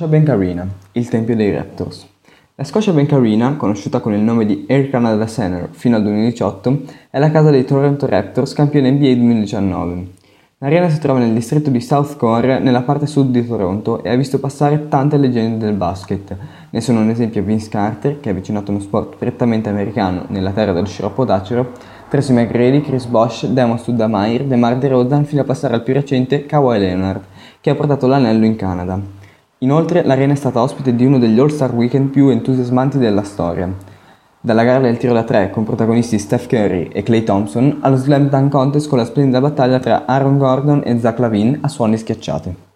Scotiabank Arena, il tempio dei Raptors. La Scotiabank Arena, conosciuta con il nome di Air Canada Center fino al 2018, è la casa dei Toronto Raptors campione NBA 2019. L'arena si trova nel distretto di South Core, nella parte sud di Toronto, e ha visto passare tante leggende del basket. Ne sono un esempio Vince Carter, che ha avvicinato uno sport prettamente americano nella terra dello sciroppo d'acero, Tracy McGrady, Chris Bosch, Damon Studamayer, DeMar DeRozan, fino a passare al più recente Kawhi Leonard, che ha portato l'anello in Canada. Inoltre l'arena è stata ospite di uno degli All-Star Weekend più entusiasmanti della storia. Dalla gara del tiro da tre con protagonisti Steph Curry e Clay Thompson allo slam dunk contest con la splendida battaglia tra Aaron Gordon e Zach Lavin a suoni schiacciati.